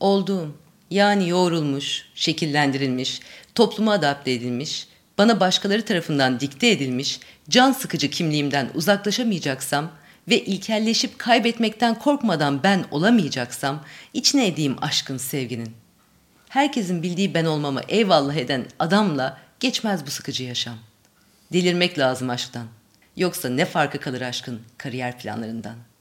Olduğum, yani yoğrulmuş, şekillendirilmiş, topluma adapte edilmiş, bana başkaları tarafından dikte edilmiş, can sıkıcı kimliğimden uzaklaşamayacaksam ve ilkelleşip kaybetmekten korkmadan ben olamayacaksam, içine edeyim aşkın sevginin. Herkesin bildiği ben olmama eyvallah eden adamla geçmez bu sıkıcı yaşam. Delirmek lazım aşktan. Yoksa ne farkı kalır aşkın kariyer planlarından?''